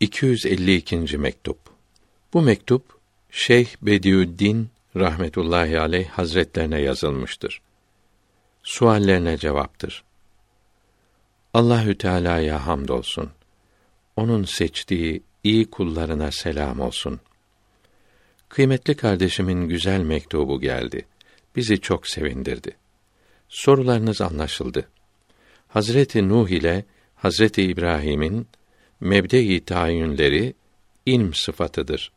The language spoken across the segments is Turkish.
252. mektup. Bu mektup Şeyh Bediüddin rahmetullahi aleyh hazretlerine yazılmıştır. Suallerine cevaptır. Allahü Teala'ya hamdolsun. Onun seçtiği iyi kullarına selam olsun. Kıymetli kardeşimin güzel mektubu geldi. Bizi çok sevindirdi. Sorularınız anlaşıldı. Hazreti Nuh ile Hazreti İbrahim'in mebde-i tayinleri ilm sıfatıdır.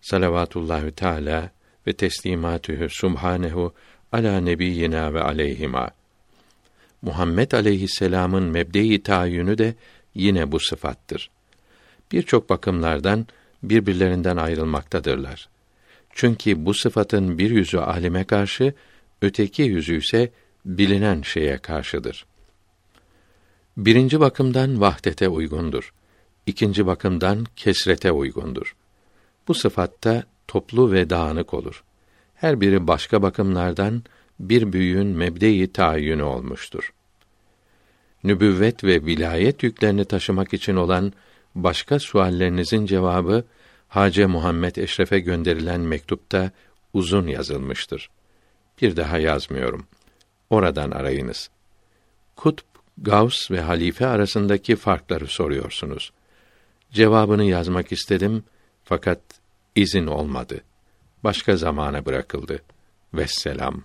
Salavatullahü Teala ve teslimatühü subhanehu ala nebiyyina ve aleyhima. Muhammed aleyhisselamın mebde-i tayinü de yine bu sıfattır. Birçok bakımlardan birbirlerinden ayrılmaktadırlar. Çünkü bu sıfatın bir yüzü alime karşı, öteki yüzü ise bilinen şeye karşıdır. Birinci bakımdan vahdete uygundur. İkinci bakımdan kesrete uygundur. Bu sıfatta toplu ve dağınık olur. Her biri başka bakımlardan bir büyüğün mebde-i tayyünü olmuştur. Nübüvvet ve vilayet yüklerini taşımak için olan başka suallerinizin cevabı Hace Muhammed Eşref'e gönderilen mektupta uzun yazılmıştır. Bir daha yazmıyorum. Oradan arayınız. Kutb, Gavs ve halife arasındaki farkları soruyorsunuz. Cevabını yazmak istedim fakat izin olmadı. Başka zamana bırakıldı. Vesselam.